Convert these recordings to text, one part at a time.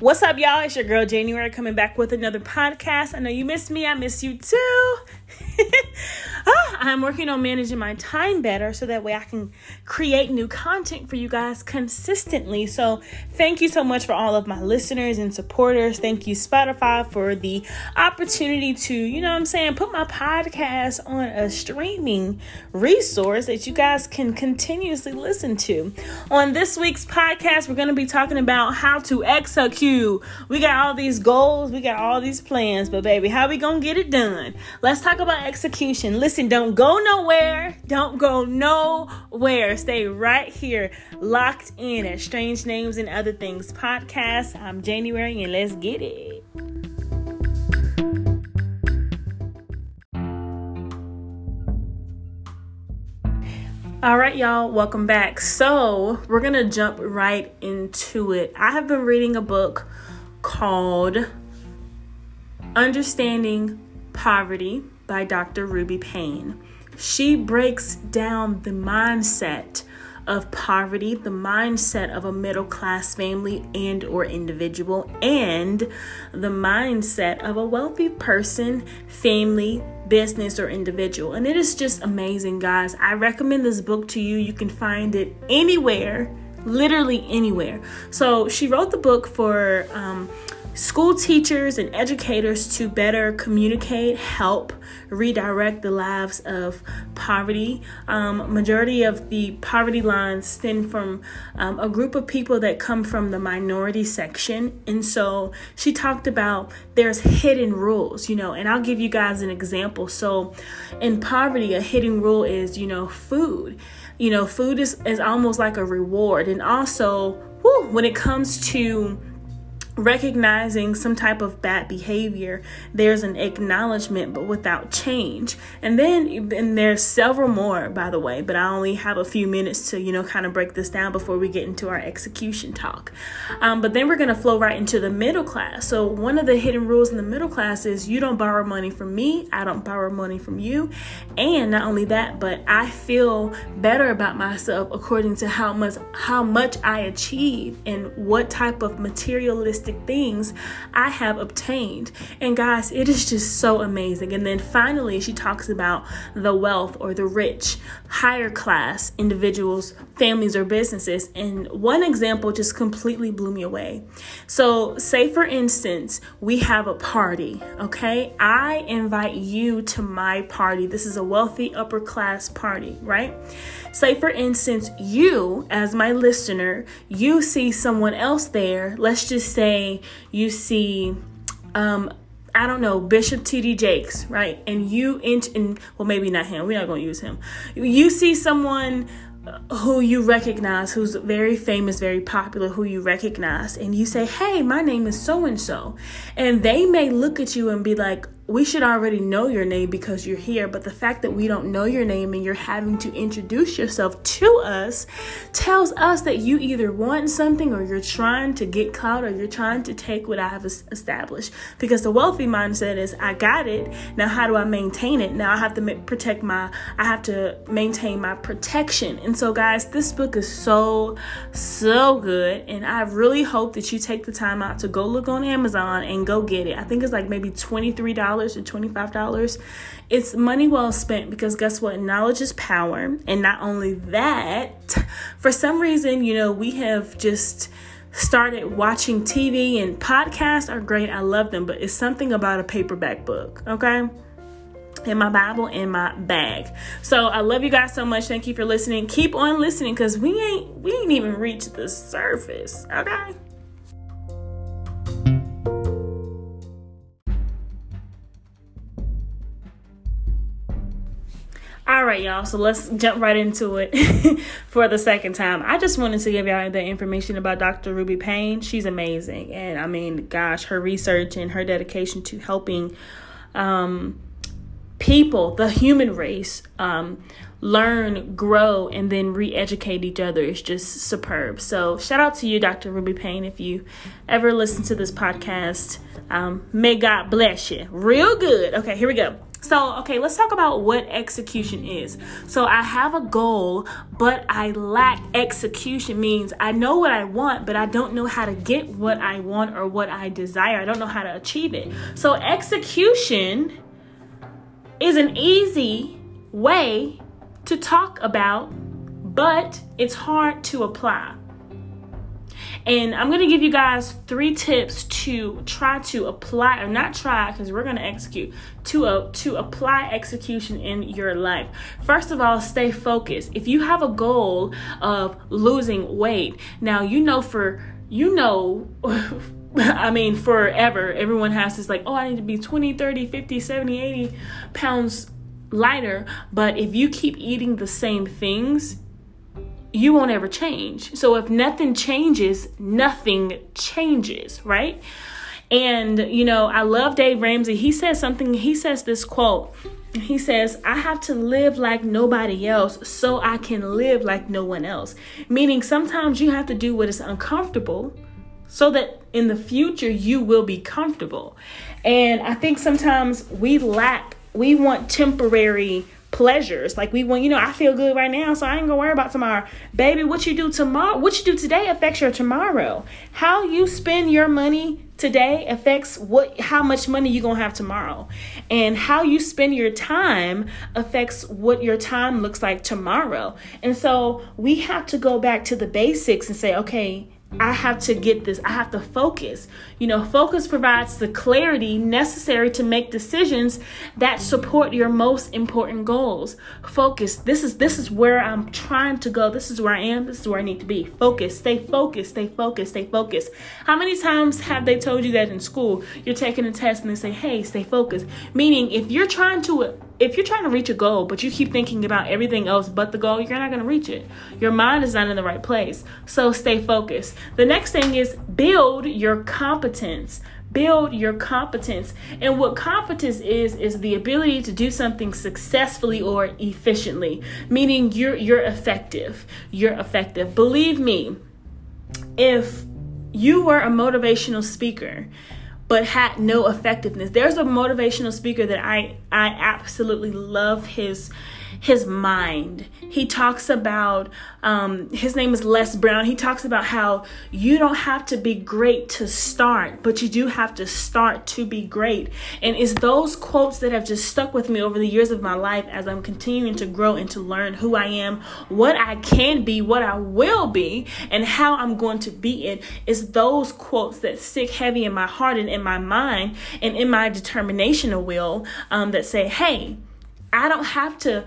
What's up, y'all? It's your girl January coming back with another podcast. I know you missed me, I miss you too. I'm working on managing my time better so that way I can create new content for you guys consistently. So, thank you so much for all of my listeners and supporters. Thank you, Spotify, for the opportunity to, you know what I'm saying, put my podcast on a streaming resource that you guys can continuously listen to. On this week's podcast, we're going to be talking about how to execute. We got all these goals, we got all these plans, but baby, how we going to get it done? Let's talk about execution. Listen, don't go nowhere. Don't go nowhere. Stay right here, locked in at Strange Names and Other Things podcast. I'm January, and let's get it. All right, y'all, welcome back. So, we're going to jump right into it. I have been reading a book called Understanding Poverty by Dr. Ruby Payne. She breaks down the mindset of poverty, the mindset of a middle class family and or individual and the mindset of a wealthy person, family, business or individual. And it is just amazing, guys. I recommend this book to you. You can find it anywhere, literally anywhere. So, she wrote the book for um, school teachers and educators to better communicate, help redirect the lives of poverty. Um, majority of the poverty lines stem from um, a group of people that come from the minority section, and so she talked about there's hidden rules, you know, and I'll give you guys an example. So, in poverty, a hidden rule is, you know, food. You know, food is, is almost like a reward, and also, whew, when it comes to recognizing some type of bad behavior there's an acknowledgement but without change. And then and there's several more by the way but i only have a few minutes to you know kind of break this down before we get into our execution talk. Um, but then we're going to flow right into the middle class. So one of the hidden rules in the middle class is you don't borrow money from me i don't borrow money from you. And not only that but i feel better about myself according to how much how much i achieve and what type of materialistic things I have obtained. And guys, it is just so amazing. And then finally, she talks about the wealth or the rich, higher class individuals, families, or businesses. And one example just completely blew me away. So, say for instance, we have a party, okay? I invite you to my party. This is a wealthy upper class party, right? Say for instance, you, as my listener, you see someone else there. Let's just say say you see um I don't know, Bishop T.D. Jakes, right? And you inch and well maybe not him, we're not gonna use him. You see someone who you recognize, who's very famous, very popular, who you recognize, and you say, Hey, my name is so and so. And they may look at you and be like, we should already know your name because you're here, but the fact that we don't know your name and you're having to introduce yourself to us tells us that you either want something or you're trying to get clout or you're trying to take what I have established. Because the wealthy mindset is, I got it. Now, how do I maintain it? Now I have to protect my, I have to maintain my protection. And so, guys, this book is so, so good. And I really hope that you take the time out to go look on Amazon and go get it. I think it's like maybe $23 or $25, it's money well spent because guess what? Knowledge is power. And not only that, for some reason, you know, we have just started watching TV and podcasts are great. I love them, but it's something about a paperback book, okay? in my Bible in my bag. So I love you guys so much. Thank you for listening. Keep on listening because we ain't we ain't even reached the surface. Okay. All right, y'all. So let's jump right into it for the second time. I just wanted to give y'all the information about Dr. Ruby Payne. She's amazing. And I mean, gosh, her research and her dedication to helping um, people, the human race, um, learn, grow, and then re educate each other is just superb. So, shout out to you, Dr. Ruby Payne. If you ever listen to this podcast, um, may God bless you. Real good. Okay, here we go. So, okay, let's talk about what execution is. So, I have a goal, but I lack execution means I know what I want, but I don't know how to get what I want or what I desire. I don't know how to achieve it. So, execution is an easy way to talk about, but it's hard to apply. And I'm going to give you guys three tips to try to apply or not try because we're going to execute to uh, to apply execution in your life. First of all, stay focused. If you have a goal of losing weight, now you know for you know I mean, forever, everyone has this like, oh, I need to be 20, 30, 50, 70, 80 pounds lighter. But if you keep eating the same things, you won't ever change. So if nothing changes, nothing changes, right? And you know, I love Dave Ramsey. He says something, he says this quote. He says, I have to live like nobody else so I can live like no one else. Meaning, sometimes you have to do what is uncomfortable so that in the future you will be comfortable. And I think sometimes we lack, we want temporary pleasures. Like we want, you know, I feel good right now, so I ain't gonna worry about tomorrow. Baby, what you do tomorrow, what you do today affects your tomorrow. How you spend your money today affects what how much money you're gonna have tomorrow. And how you spend your time affects what your time looks like tomorrow. And so we have to go back to the basics and say, okay, I have to get this. I have to focus. You know, focus provides the clarity necessary to make decisions that support your most important goals. Focus. This is this is where I'm trying to go. This is where I am. This is where I need to be. Focus. Stay focused. Stay focused. Stay focused. How many times have they told you that in school? You're taking a test and they say, "Hey, stay focused." Meaning, if you're trying to if you're trying to reach a goal, but you keep thinking about everything else but the goal, you're not going to reach it. Your mind is not in the right place. So stay focused. The next thing is build your competence. Build your competence. And what competence is is the ability to do something successfully or efficiently, meaning you're you're effective. You're effective. Believe me, if you were a motivational speaker but had no effectiveness. There's a motivational speaker that I I absolutely love his his mind. He talks about, um, his name is Les Brown. He talks about how you don't have to be great to start, but you do have to start to be great. And it's those quotes that have just stuck with me over the years of my life as I'm continuing to grow and to learn who I am, what I can be, what I will be, and how I'm going to be it. it. Is those quotes that stick heavy in my heart and in my mind and in my determination of will um, that say, hey, I don't have to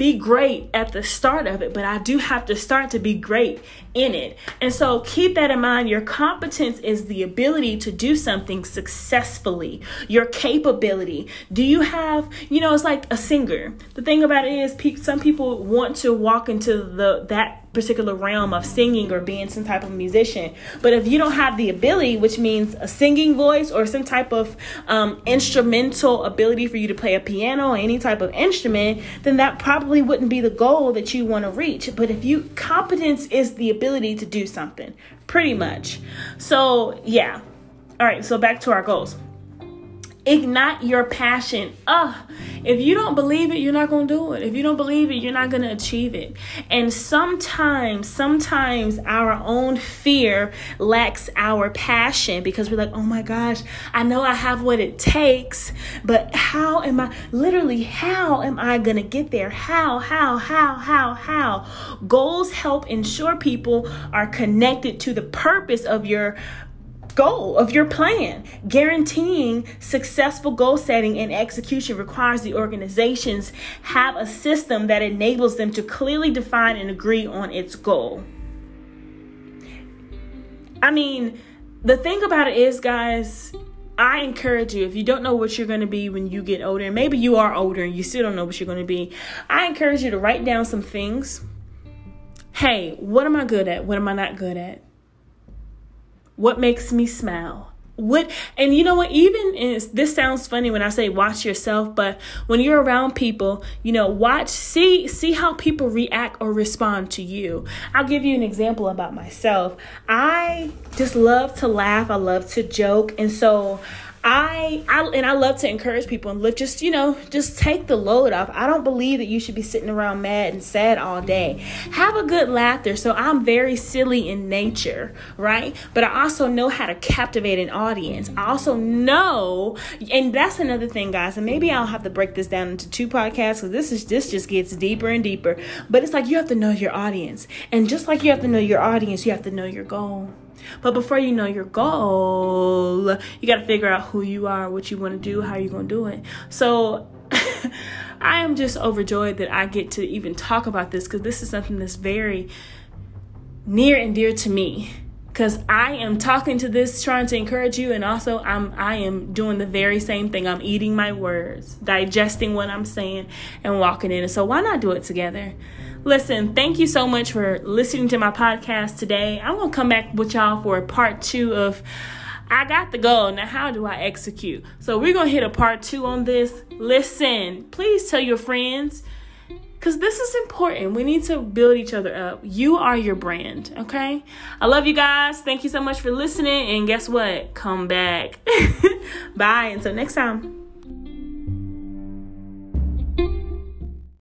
be great at the start of it, but I do have to start to be great in it. And so keep that in mind. Your competence is the ability to do something successfully, your capability. Do you have, you know, it's like a singer. The thing about it is, some people want to walk into the that particular realm of singing or being some type of musician. But if you don't have the ability, which means a singing voice or some type of um, instrumental ability for you to play a piano or any type of instrument, then that probably wouldn't be the goal that you want to reach. But if you, competence is the ability to do something, pretty much. So, yeah. All right, so back to our goals. Ignite your passion. Ugh. If you don't believe it, you're not going to do it. If you don't believe it, you're not going to achieve it. And sometimes, sometimes our own fear lacks our passion because we're like, oh my gosh, I know I have what it takes, but how am I, literally, how am I going to get there? How, how, how, how, how? Goals help ensure people are connected to the purpose of your goal of your plan. Guaranteeing successful goal setting and execution requires the organizations have a system that enables them to clearly define and agree on its goal. I mean, the thing about it is, guys, I encourage you if you don't know what you're going to be when you get older, and maybe you are older and you still don't know what you're going to be, I encourage you to write down some things. Hey, what am I good at? What am I not good at? What makes me smile? What and you know what? Even is this sounds funny when I say watch yourself, but when you're around people, you know, watch, see, see how people react or respond to you. I'll give you an example about myself. I just love to laugh. I love to joke, and so I, I and I love to encourage people and lift just you know just take the load off. I don't believe that you should be sitting around mad and sad all day. Have a good laughter. So I'm very silly in nature, right? But I also know how to captivate an audience. I also know, and that's another thing, guys. And maybe I'll have to break this down into two podcasts because this is this just gets deeper and deeper. But it's like you have to know your audience, and just like you have to know your audience, you have to know your goal. But before you know your goal, you got to figure out who you are, what you want to do, how you're going to do it. So I am just overjoyed that I get to even talk about this because this is something that's very near and dear to me because I am talking to this trying to encourage you and also I'm I am doing the very same thing. I'm eating my words, digesting what I'm saying and walking in. And so why not do it together? Listen, thank you so much for listening to my podcast today. I'm going to come back with y'all for part 2 of I got the goal. Now, how do I execute? So, we're going to hit a part two on this. Listen, please tell your friends because this is important. We need to build each other up. You are your brand, okay? I love you guys. Thank you so much for listening. And guess what? Come back. Bye. Until next time.